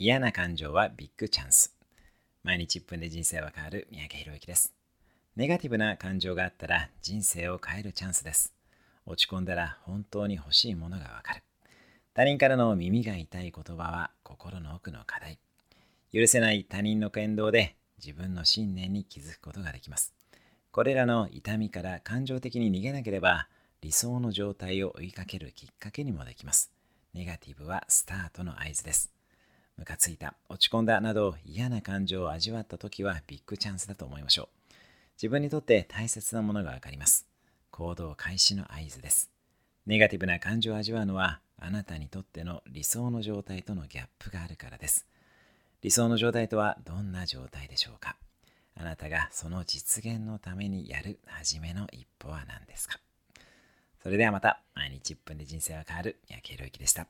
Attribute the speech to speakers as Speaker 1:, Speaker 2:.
Speaker 1: 嫌な感情はビッグチャンス。毎日1分で人生は変わる三宅宏之です。ネガティブな感情があったら人生を変えるチャンスです。落ち込んだら本当に欲しいものがわかる。他人からの耳が痛い言葉は心の奥の課題。許せない他人の言動で自分の信念に気づくことができます。これらの痛みから感情的に逃げなければ理想の状態を追いかけるきっかけにもできます。ネガティブはスタートの合図です。ムカついた、落ち込んだなど嫌な感情を味わった時はビッグチャンスだと思いましょう。自分にとって大切なものがわかります。行動開始の合図です。ネガティブな感情を味わうのはあなたにとっての理想の状態とのギャップがあるからです。理想の状態とはどんな状態でしょうかあなたがその実現のためにやる初めの一歩は何ですかそれではまた毎日1分で人生は変わる三宅宏之でした。